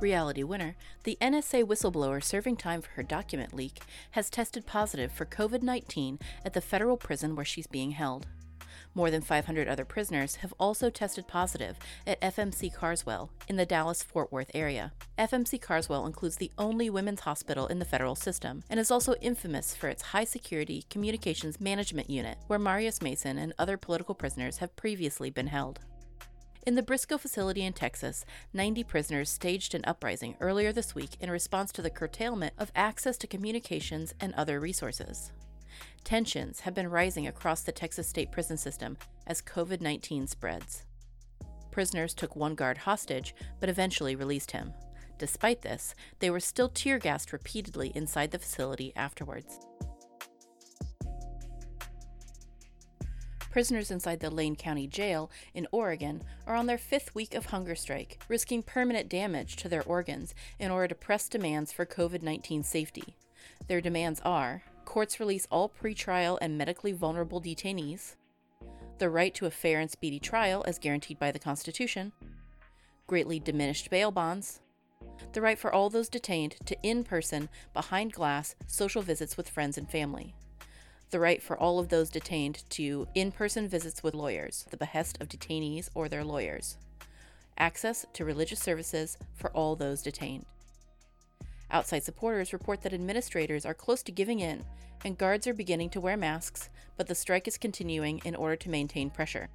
Reality Winner, the NSA whistleblower serving time for her document leak has tested positive for COVID 19 at the federal prison where she's being held. More than 500 other prisoners have also tested positive at FMC Carswell in the Dallas Fort Worth area. FMC Carswell includes the only women's hospital in the federal system and is also infamous for its high security communications management unit, where Marius Mason and other political prisoners have previously been held. In the Briscoe facility in Texas, 90 prisoners staged an uprising earlier this week in response to the curtailment of access to communications and other resources. Tensions have been rising across the Texas state prison system as COVID 19 spreads. Prisoners took one guard hostage, but eventually released him. Despite this, they were still tear gassed repeatedly inside the facility afterwards. Prisoners inside the Lane County Jail in Oregon are on their fifth week of hunger strike, risking permanent damage to their organs in order to press demands for COVID 19 safety. Their demands are courts release all pretrial and medically vulnerable detainees, the right to a fair and speedy trial as guaranteed by the Constitution, greatly diminished bail bonds, the right for all those detained to in person, behind glass social visits with friends and family, the right for all of those detained to in person visits with lawyers, the behest of detainees or their lawyers, access to religious services for all those detained. Outside supporters report that administrators are close to giving in and guards are beginning to wear masks, but the strike is continuing in order to maintain pressure.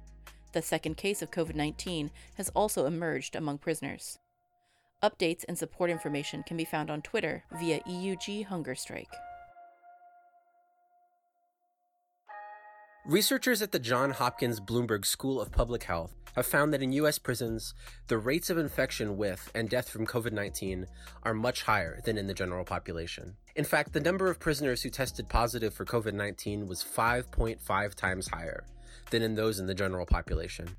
The second case of COVID 19 has also emerged among prisoners. Updates and support information can be found on Twitter via EUG Hunger Strike. Researchers at the Johns Hopkins Bloomberg School of Public Health have found that in U.S. prisons, the rates of infection with and death from COVID 19 are much higher than in the general population. In fact, the number of prisoners who tested positive for COVID 19 was 5.5 times higher than in those in the general population.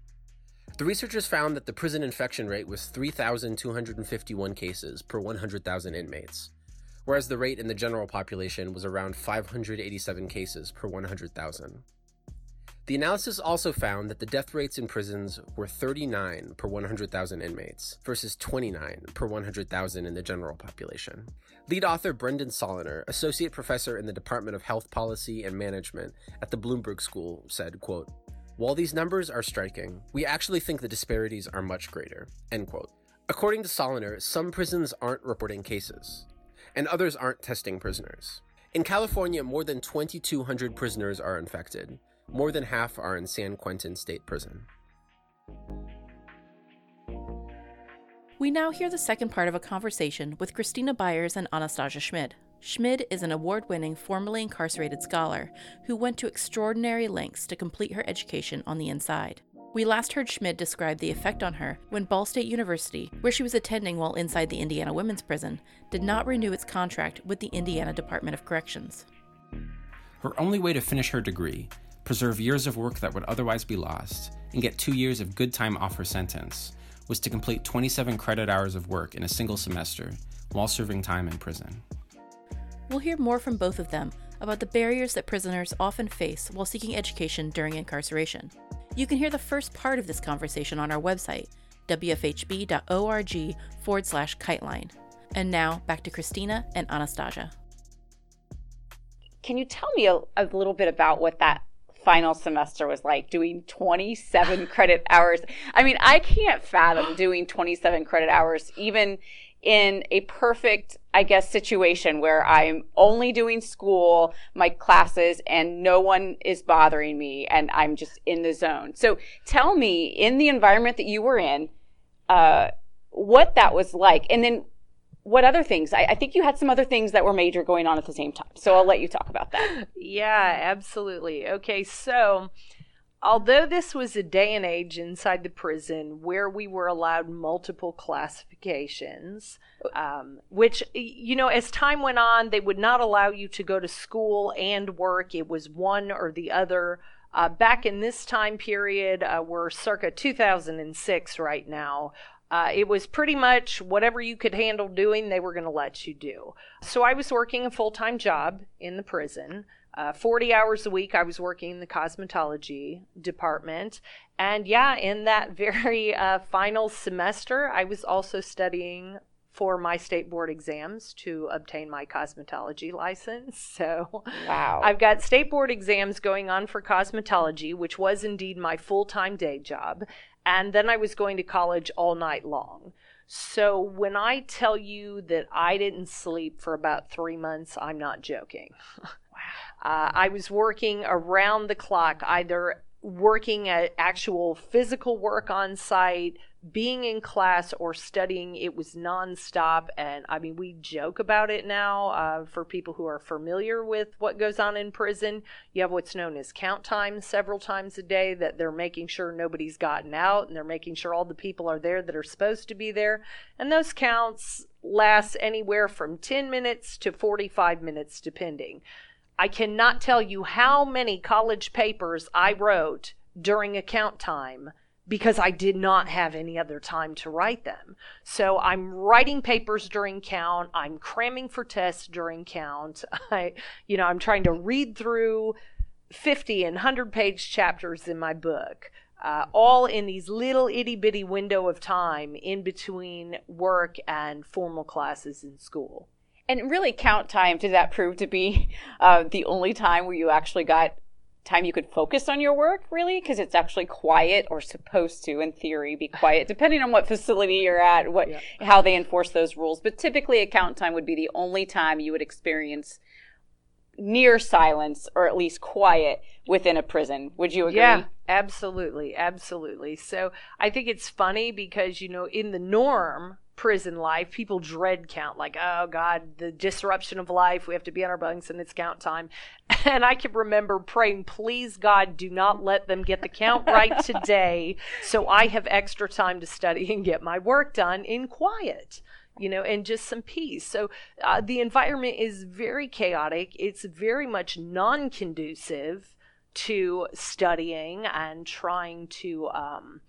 The researchers found that the prison infection rate was 3,251 cases per 100,000 inmates, whereas the rate in the general population was around 587 cases per 100,000. The analysis also found that the death rates in prisons were 39 per 100,000 inmates versus 29 per 100,000 in the general population. Lead author Brendan Saloner, associate professor in the Department of Health Policy and Management at the Bloomberg School, said, quote, "While these numbers are striking, we actually think the disparities are much greater." End quote. According to Saloner, some prisons aren't reporting cases, and others aren't testing prisoners. In California, more than 2,200 prisoners are infected, more than half are in San Quentin State Prison. We now hear the second part of a conversation with Christina Byers and Anastasia Schmid. Schmid is an award winning formerly incarcerated scholar who went to extraordinary lengths to complete her education on the inside. We last heard Schmid describe the effect on her when Ball State University, where she was attending while inside the Indiana Women's Prison, did not renew its contract with the Indiana Department of Corrections. Her only way to finish her degree preserve years of work that would otherwise be lost, and get two years of good time off her sentence, was to complete 27 credit hours of work in a single semester while serving time in prison. We'll hear more from both of them about the barriers that prisoners often face while seeking education during incarceration. You can hear the first part of this conversation on our website, wfhb.org forward slash kiteline. And now back to Christina and Anastasia. Can you tell me a, a little bit about what that final semester was like doing 27 credit hours. I mean, I can't fathom doing 27 credit hours even in a perfect, I guess, situation where I'm only doing school, my classes, and no one is bothering me and I'm just in the zone. So tell me, in the environment that you were in, uh, what that was like. And then what other things? I, I, think you had some other things that were major going on at the same time. So I'll let you talk about that. Yeah, absolutely. Okay, so although this was a day and age inside the prison where we were allowed multiple classifications, um, which, you know, as time went on, they would not allow you to go to school and work. It was one or the other. Uh, back in this time period, uh, we're circa 2006 right now. Uh, it was pretty much whatever you could handle doing, they were going to let you do. So I was working a full time job in the prison. Uh, 40 hours a week, I was working in the cosmetology department. And yeah, in that very uh, final semester, I was also studying for my state board exams to obtain my cosmetology license. So, wow. I've got state board exams going on for cosmetology, which was indeed my full time day job. And then I was going to college all night long. So, when I tell you that I didn't sleep for about three months, I'm not joking. Uh, I was working around the clock, either working at actual physical work on site, being in class, or studying. It was nonstop. And I mean, we joke about it now uh, for people who are familiar with what goes on in prison. You have what's known as count time several times a day, that they're making sure nobody's gotten out and they're making sure all the people are there that are supposed to be there. And those counts last anywhere from 10 minutes to 45 minutes, depending. I cannot tell you how many college papers I wrote during account time because I did not have any other time to write them. So I'm writing papers during count, I'm cramming for tests during count. I you know, I'm trying to read through 50 and 100 page chapters in my book. Uh, all in these little itty bitty window of time in between work and formal classes in school. And really, count time, did that prove to be uh, the only time where you actually got time you could focus on your work, really? Because it's actually quiet or supposed to, in theory, be quiet, depending on what facility you're at, what yeah. how they enforce those rules. But typically, account time would be the only time you would experience near silence or at least quiet within a prison. Would you agree? Yeah, absolutely. Absolutely. So I think it's funny because, you know, in the norm, prison life, people dread count, like, oh God, the disruption of life. We have to be on our bunks and it's count time. And I can remember praying, please God, do not let them get the count right today. So I have extra time to study and get my work done in quiet. You know, and just some peace. So uh, the environment is very chaotic. It's very much non conducive to studying and trying to um,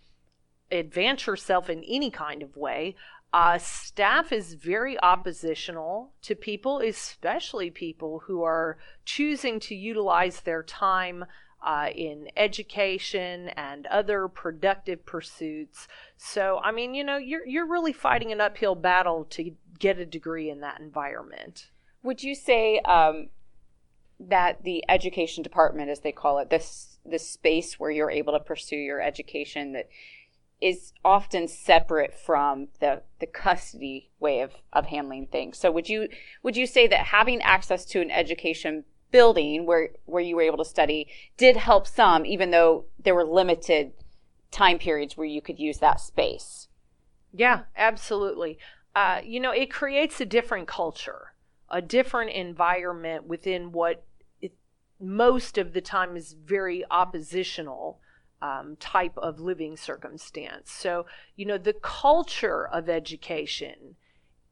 advance yourself in any kind of way. Uh, staff is very oppositional to people, especially people who are choosing to utilize their time uh, in education and other productive pursuits. So, I mean, you know, you're you're really fighting an uphill battle to get a degree in that environment. Would you say um, that the education department, as they call it, this this space where you're able to pursue your education, that is often separate from the the custody way of of handling things. So would you would you say that having access to an education building where where you were able to study did help some even though there were limited time periods where you could use that space? Yeah, absolutely. Uh, you know, it creates a different culture, a different environment within what it, most of the time is very oppositional um, type of living circumstance. So, you know, the culture of education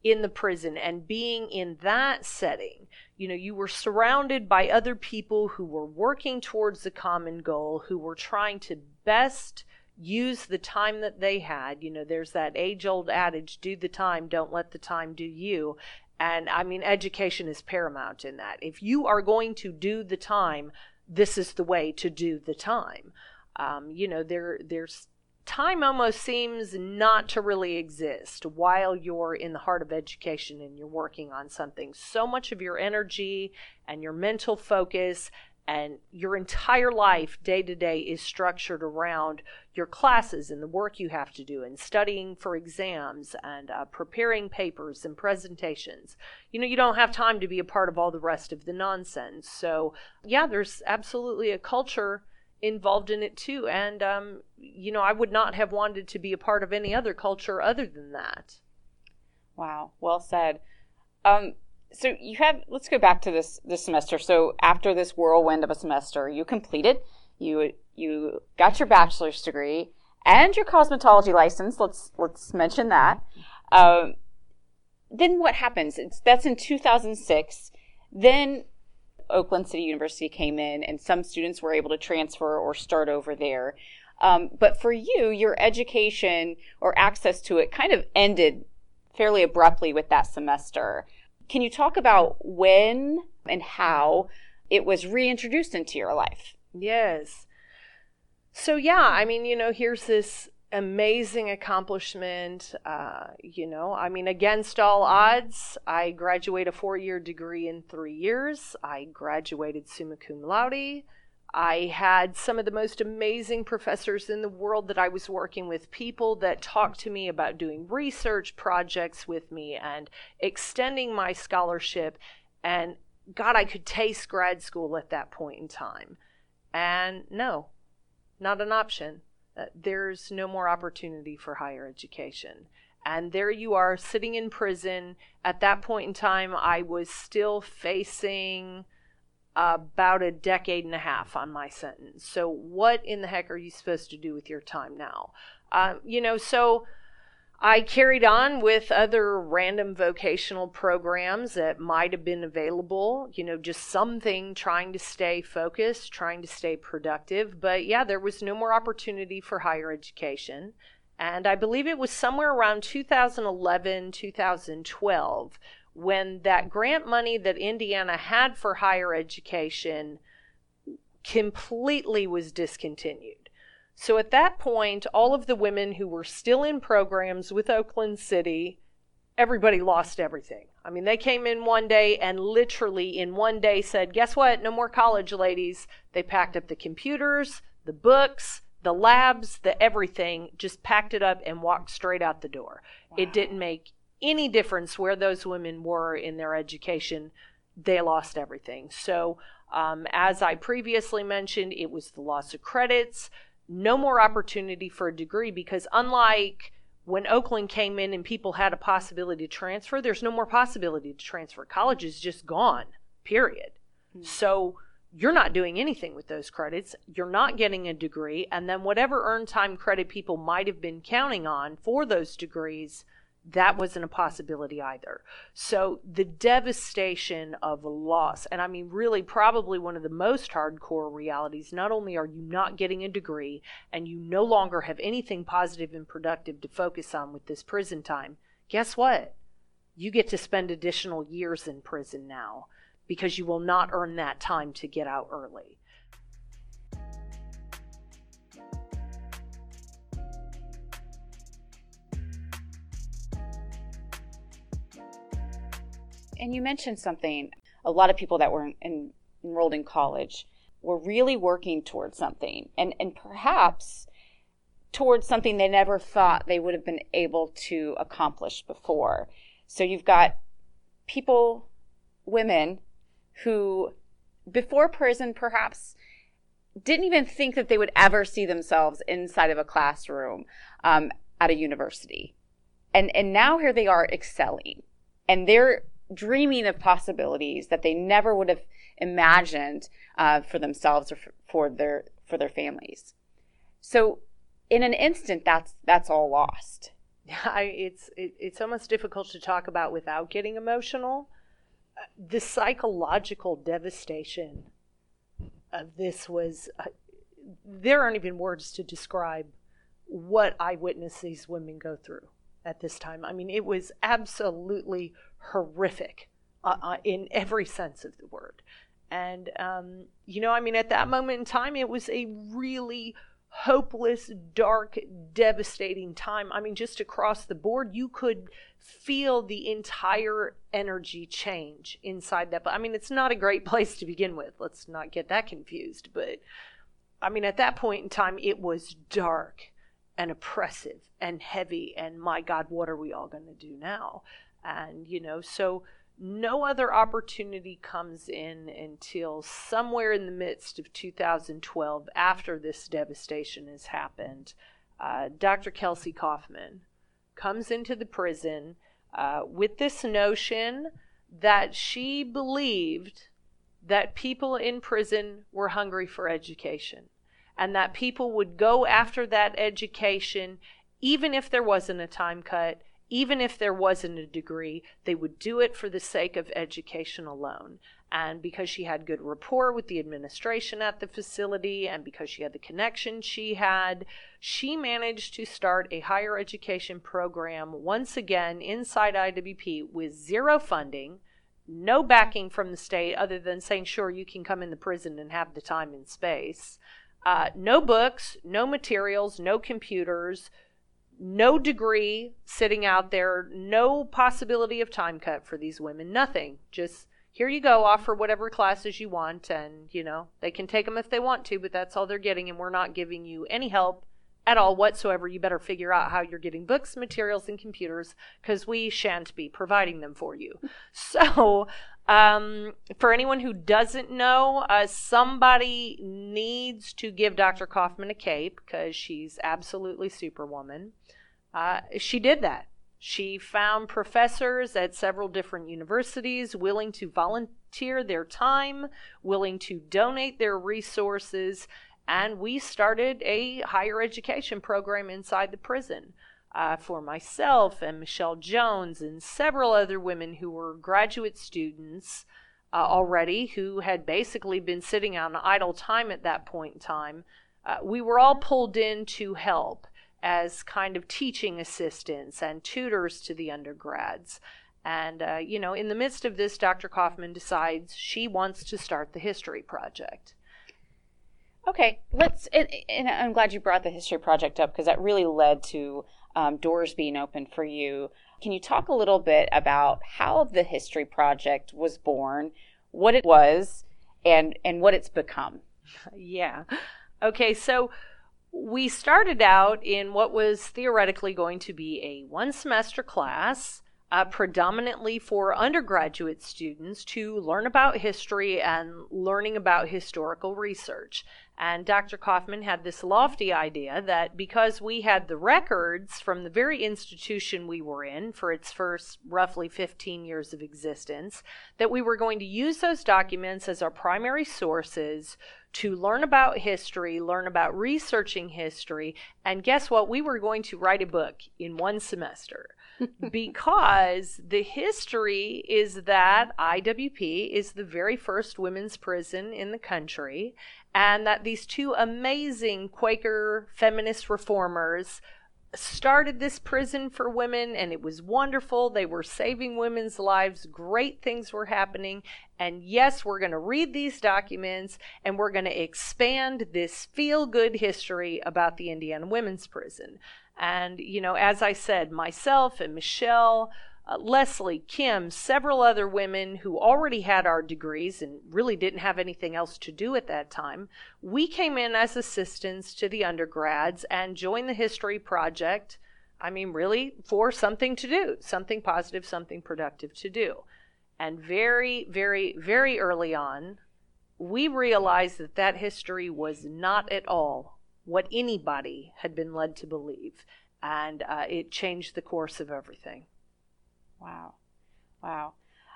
in the prison and being in that setting, you know, you were surrounded by other people who were working towards the common goal, who were trying to best use the time that they had. You know, there's that age old adage do the time, don't let the time do you. And I mean, education is paramount in that. If you are going to do the time, this is the way to do the time. Um, you know, there there's time almost seems not to really exist while you're in the heart of education and you're working on something. So much of your energy and your mental focus and your entire life day to day is structured around your classes and the work you have to do and studying for exams and uh, preparing papers and presentations you know you don't have time to be a part of all the rest of the nonsense so yeah there's absolutely a culture involved in it too. And, um, you know, I would not have wanted to be a part of any other culture other than that. Wow. Well said. Um, so you have, let's go back to this, this semester. So after this whirlwind of a semester, you completed, you you got your bachelor's degree and your cosmetology license. Let's let's mention that. Um, then what happens? It's, that's in 2006. Then Oakland City University came in, and some students were able to transfer or start over there. Um, but for you, your education or access to it kind of ended fairly abruptly with that semester. Can you talk about when and how it was reintroduced into your life? Yes. So, yeah, I mean, you know, here's this amazing accomplishment. Uh, you know, I mean, against all odds, I graduate a four year degree in three years. I graduated summa cum laude. I had some of the most amazing professors in the world that I was working with, people that talked to me about doing research projects with me and extending my scholarship. And God, I could taste grad school at that point in time. And no, not an option. Uh, there's no more opportunity for higher education. And there you are sitting in prison. At that point in time, I was still facing about a decade and a half on my sentence. So, what in the heck are you supposed to do with your time now? Uh, you know, so I carried on with other random vocational programs that might have been available, you know, just something trying to stay focused, trying to stay productive. But yeah, there was no more opportunity for higher education. And I believe it was somewhere around 2011, 2012 when that grant money that Indiana had for higher education completely was discontinued. So at that point, all of the women who were still in programs with Oakland City, everybody lost everything. I mean, they came in one day and literally in one day said, Guess what? No more college, ladies. They packed up the computers, the books, the labs, the everything, just packed it up and walked straight out the door. Wow. It didn't make any difference where those women were in their education, they lost everything. So, um, as I previously mentioned, it was the loss of credits, no more opportunity for a degree because, unlike when Oakland came in and people had a possibility to transfer, there's no more possibility to transfer. College is just gone, period. Mm-hmm. So, you're not doing anything with those credits. You're not getting a degree. And then, whatever earned time credit people might have been counting on for those degrees, that wasn't a possibility either. So the devastation of loss, and I mean, really, probably one of the most hardcore realities not only are you not getting a degree and you no longer have anything positive and productive to focus on with this prison time, guess what? You get to spend additional years in prison now because you will not earn that time to get out early. And you mentioned something. A lot of people that were in, enrolled in college were really working towards something, and and perhaps towards something they never thought they would have been able to accomplish before. So you've got people, women, who before prison perhaps didn't even think that they would ever see themselves inside of a classroom um, at a university, and and now here they are excelling, and they're dreaming of possibilities that they never would have imagined uh, for themselves or for their for their families. So, in an instant, that's that's all lost. It's it, it's almost difficult to talk about without getting emotional. The psychological devastation of this was uh, there aren't even words to describe what I these women go through at this time. I mean, it was absolutely horrific uh, uh, in every sense of the word. And, um, you know, I mean, at that moment in time, it was a really hopeless, dark, devastating time. I mean, just across the board, you could feel the entire energy change inside that. But I mean, it's not a great place to begin with. Let's not get that confused. But I mean, at that point in time, it was dark and oppressive and heavy. And my God, what are we all going to do now? And, you know, so no other opportunity comes in until somewhere in the midst of 2012, after this devastation has happened. Uh, Dr. Kelsey Kaufman comes into the prison uh, with this notion that she believed that people in prison were hungry for education. And that people would go after that education even if there wasn't a time cut, even if there wasn't a degree, they would do it for the sake of education alone. And because she had good rapport with the administration at the facility and because she had the connection she had, she managed to start a higher education program once again inside IWP with zero funding, no backing from the state other than saying, sure, you can come in the prison and have the time and space. Uh, no books, no materials, no computers, no degree sitting out there, no possibility of time cut for these women, nothing. Just here you go, offer whatever classes you want, and you know, they can take them if they want to, but that's all they're getting, and we're not giving you any help at all whatsoever. You better figure out how you're getting books, materials, and computers because we shan't be providing them for you. So, um, for anyone who doesn't know, uh, somebody needs to give Dr. Kaufman a cape because she's absolutely superwoman. Uh, she did that. She found professors at several different universities willing to volunteer their time, willing to donate their resources, and we started a higher education program inside the prison. Uh, for myself and Michelle Jones and several other women who were graduate students uh, already who had basically been sitting on idle time at that point in time. Uh, we were all pulled in to help as kind of teaching assistants and tutors to the undergrads. And, uh, you know, in the midst of this, Dr. Kaufman decides she wants to start the history project. Okay, let's, and, and I'm glad you brought the history project up because that really led to um, doors being open for you. Can you talk a little bit about how the history project was born, what it was, and and what it's become? Yeah. Okay, so we started out in what was theoretically going to be a one semester class, uh, predominantly for undergraduate students to learn about history and learning about historical research. And Dr. Kaufman had this lofty idea that because we had the records from the very institution we were in for its first roughly 15 years of existence, that we were going to use those documents as our primary sources to learn about history, learn about researching history, and guess what? We were going to write a book in one semester because the history is that IWP is the very first women's prison in the country, and that these two amazing Quaker feminist reformers started this prison for women and it was wonderful. They were saving women's lives. Great things were happening. And yes, we're going to read these documents and we're going to expand this feel good history about the Indiana Women's Prison. And, you know, as I said, myself and Michelle, uh, Leslie, Kim, several other women who already had our degrees and really didn't have anything else to do at that time, we came in as assistants to the undergrads and joined the history project. I mean, really for something to do, something positive, something productive to do. And very, very, very early on, we realized that that history was not at all what anybody had been led to believe. And uh, it changed the course of everything. Wow, wow.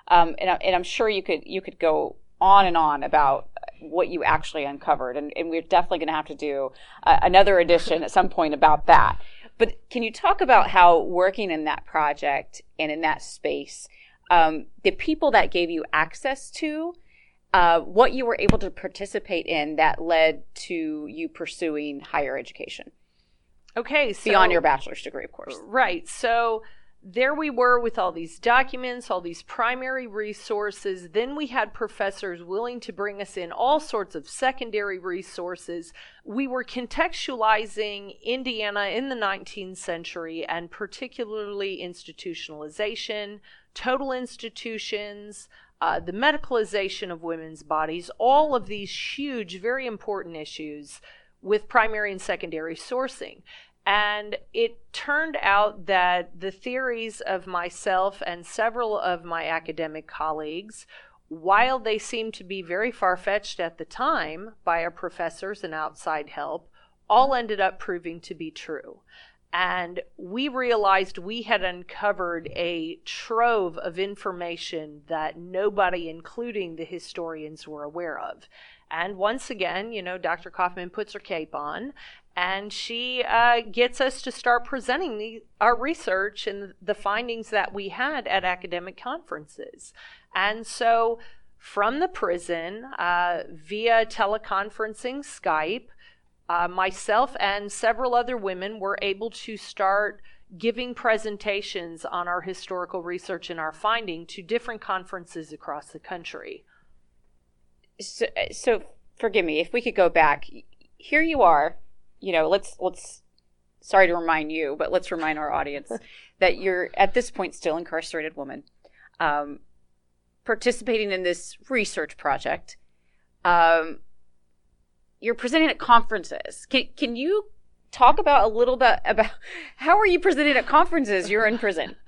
Um, and, I, and I'm sure you could you could go on and on about what you actually uncovered, and, and we're definitely going to have to do uh, another edition at some point about that. But can you talk about how working in that project and in that space, um, the people that gave you access to, uh, what you were able to participate in that led to you pursuing higher education? Okay, so, beyond your bachelor's degree, of course. Right. So there we were with all these documents, all these primary resources. Then we had professors willing to bring us in all sorts of secondary resources. We were contextualizing Indiana in the 19th century and particularly institutionalization, total institutions, uh, the medicalization of women's bodies, all of these huge, very important issues with primary and secondary sourcing. And it turned out that the theories of myself and several of my academic colleagues, while they seemed to be very far fetched at the time by our professors and outside help, all ended up proving to be true. And we realized we had uncovered a trove of information that nobody, including the historians, were aware of. And once again, you know, Dr. Kaufman puts her cape on and she uh, gets us to start presenting the, our research and the findings that we had at academic conferences. And so, from the prison, uh, via teleconferencing, Skype, uh, myself and several other women were able to start giving presentations on our historical research and our finding to different conferences across the country. So, so forgive me if we could go back. Here you are you know, let's let's sorry to remind you, but let's remind our audience that you're at this point still incarcerated woman, um, participating in this research project. Um, you're presenting at conferences. Can can you talk about a little bit about how are you presenting at conferences? You're in prison.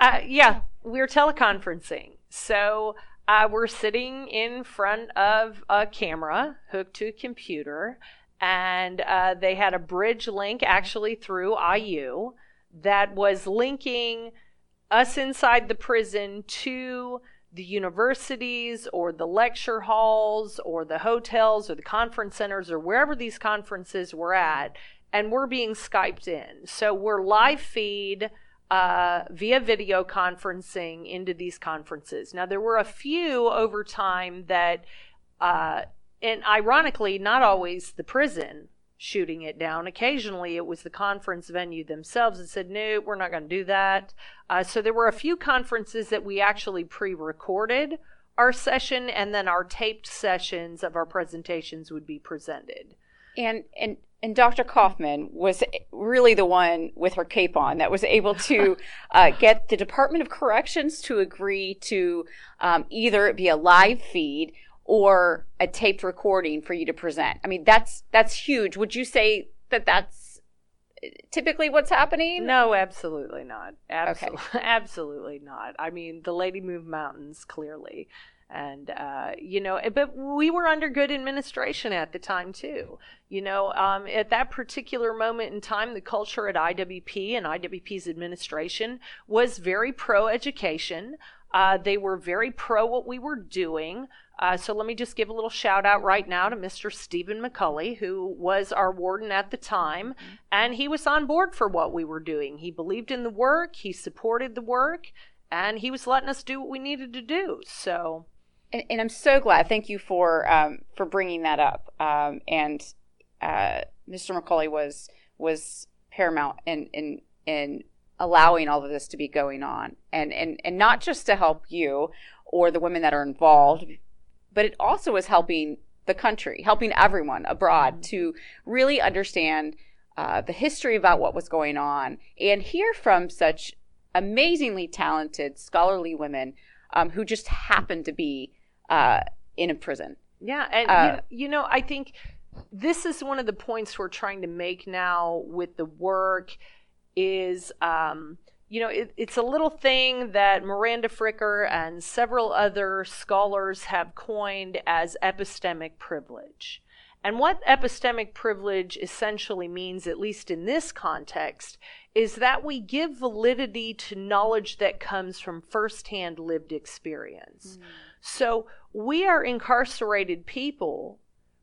Uh, yeah, we're teleconferencing. So uh, we're sitting in front of a camera hooked to a computer and uh, they had a bridge link actually through IU that was linking us inside the prison to the universities or the lecture halls or the hotels or the conference centers or wherever these conferences were at and we're being skyped in. So we're live feed uh, via video conferencing into these conferences. Now there were a few over time that uh, and ironically, not always the prison shooting it down. Occasionally, it was the conference venue themselves that said, no, we're not going to do that. Uh, so there were a few conferences that we actually pre recorded our session, and then our taped sessions of our presentations would be presented. And, and, and Dr. Kaufman was really the one with her cape on that was able to uh, get the Department of Corrections to agree to um, either be a live feed or a taped recording for you to present. I mean, that's that's huge. Would you say that that's typically what's happening? No, absolutely not. Absolutely, okay. absolutely not. I mean, the lady moved mountains clearly. And, uh, you know, but we were under good administration at the time, too. You know, um, at that particular moment in time, the culture at IWP and IWP's administration was very pro education. Uh, they were very pro what we were doing. Uh, so let me just give a little shout out right now to Mr. Stephen McCauley, who was our warden at the time, and he was on board for what we were doing. He believed in the work, he supported the work, and he was letting us do what we needed to do. So, and, and I'm so glad. Thank you for um, for bringing that up. Um, and uh, Mr. McCauley was was paramount in in in allowing all of this to be going on, and and and not just to help you or the women that are involved but it also is helping the country, helping everyone abroad mm-hmm. to really understand uh, the history about what was going on and hear from such amazingly talented, scholarly women um, who just happened to be uh, in a prison. Yeah, and uh, you, you know, I think this is one of the points we're trying to make now with the work is um, you know, it, it's a little thing that Miranda Fricker and several other scholars have coined as epistemic privilege. And what epistemic privilege essentially means, at least in this context, is that we give validity to knowledge that comes from firsthand lived experience. Mm. So we are incarcerated people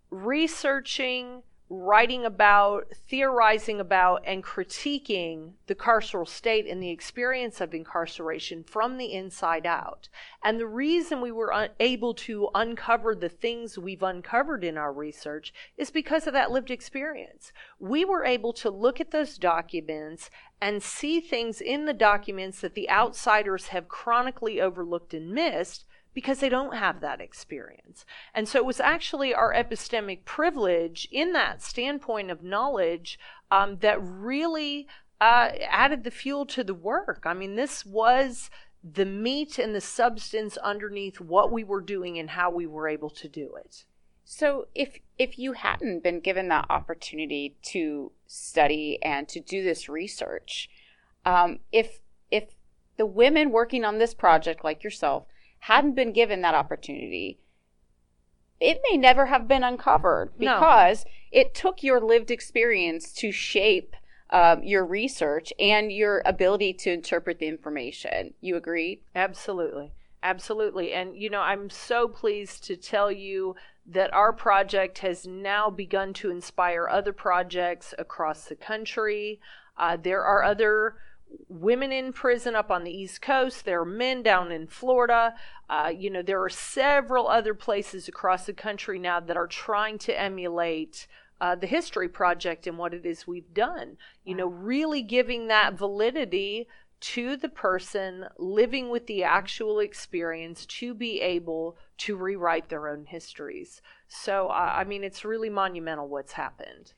researching, writing about, theorizing about, and critiquing the carceral state and the experience of incarceration from the inside out. And the reason we were un- able to uncover the things we've uncovered in our research is because of that lived experience. We were able to look at those documents and see things in the documents that the outsiders have chronically overlooked and missed because they don't have that experience. And so it was actually our epistemic privilege in that standpoint of knowledge um, that really uh, added the fuel to the work. I mean, this was the meat and the substance underneath what we were doing and how we were able to do it. So if if you hadn't been given that opportunity to study and to do this research, um, if if the women working on this project like yourself hadn't been given that opportunity, it may never have been uncovered because no. it took your lived experience to shape um, your research and your ability to interpret the information. You agree? Absolutely. Absolutely. And, you know, I'm so pleased to tell you that our project has now begun to inspire other projects across the country. Uh, there are other women in prison up on the East Coast. There are men down in Florida. Uh, you know, there are several other places across the country now that are trying to emulate uh, the History Project and what it is we've done. You know, really giving that validity to the person living with the actual experience to be able to rewrite their own histories. So, uh, I mean, it's really monumental what's happened.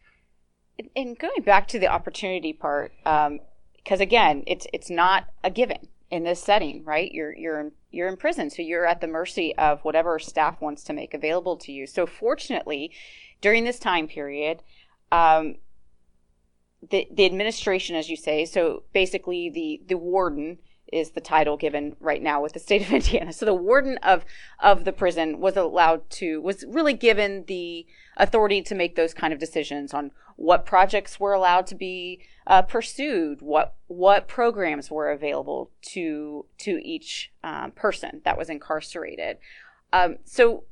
And going back to the opportunity part, um, because again, it's it's not a given in this setting, right? You're you're in, you're in prison, so you're at the mercy of whatever staff wants to make available to you. So fortunately, during this time period, um, the the administration, as you say, so basically the the warden is the title given right now with the state of Indiana. So the warden of of the prison was allowed to was really given the authority to make those kind of decisions on what projects were allowed to be uh, pursued, what what programs were available to to each um, person that was incarcerated. Um, so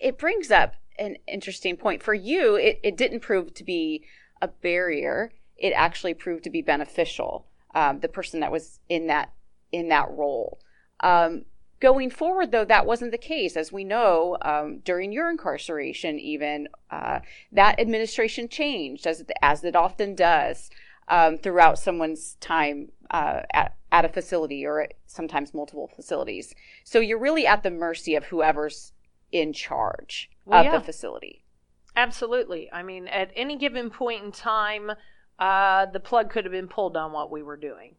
it brings up an interesting point for you. It, it didn't prove to be a barrier; it actually proved to be beneficial. Um, the person that was in that in that role. Um, Going forward, though, that wasn't the case. As we know, um, during your incarceration, even uh, that administration changed, as, as it often does um, throughout someone's time uh, at, at a facility or sometimes multiple facilities. So you're really at the mercy of whoever's in charge well, of yeah. the facility. Absolutely. I mean, at any given point in time, uh, the plug could have been pulled on what we were doing.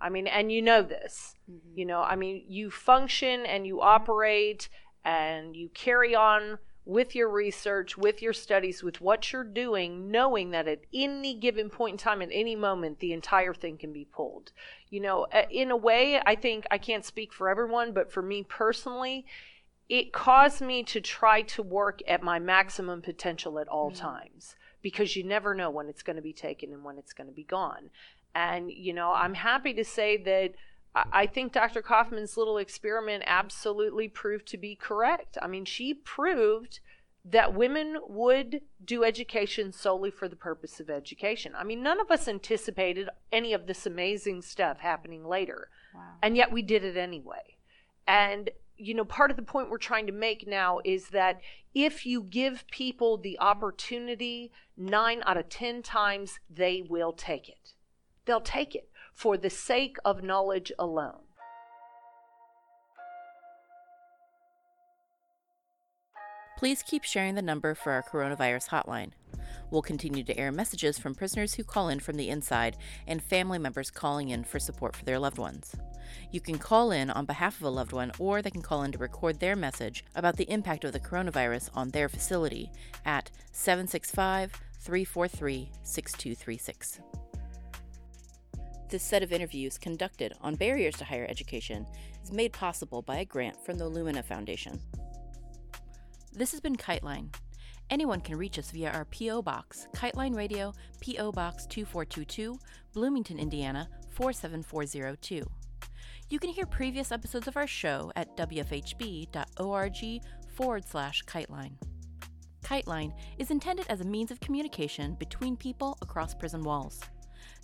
I mean, and you know this. Mm-hmm. You know, I mean, you function and you operate and you carry on with your research, with your studies, with what you're doing, knowing that at any given point in time, at any moment, the entire thing can be pulled. You know, in a way, I think I can't speak for everyone, but for me personally, it caused me to try to work at my maximum potential at all mm-hmm. times because you never know when it's going to be taken and when it's going to be gone. And, you know, I'm mm-hmm. happy to say that I think Dr. Kaufman's little experiment absolutely proved to be correct. I mean, she proved that women would do education solely for the purpose of education. I mean, none of us anticipated any of this amazing stuff happening later. Wow. And yet we did it anyway. And, you know, part of the point we're trying to make now is that if you give people the opportunity, nine out of 10 times they will take it. They'll take it for the sake of knowledge alone. Please keep sharing the number for our coronavirus hotline. We'll continue to air messages from prisoners who call in from the inside and family members calling in for support for their loved ones. You can call in on behalf of a loved one, or they can call in to record their message about the impact of the coronavirus on their facility at 765 343 6236. This set of interviews conducted on barriers to higher education is made possible by a grant from the Lumina Foundation. This has been Kiteline. Anyone can reach us via our P.O. Box, Kiteline Radio, P.O. Box 2422, Bloomington, Indiana 47402. You can hear previous episodes of our show at wfhb.org forward slash kiteline. Kiteline is intended as a means of communication between people across prison walls.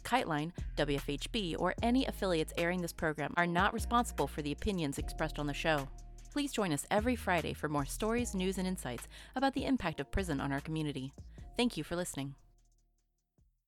KiteLine, WFHB, or any affiliates airing this program are not responsible for the opinions expressed on the show. Please join us every Friday for more stories, news, and insights about the impact of prison on our community. Thank you for listening.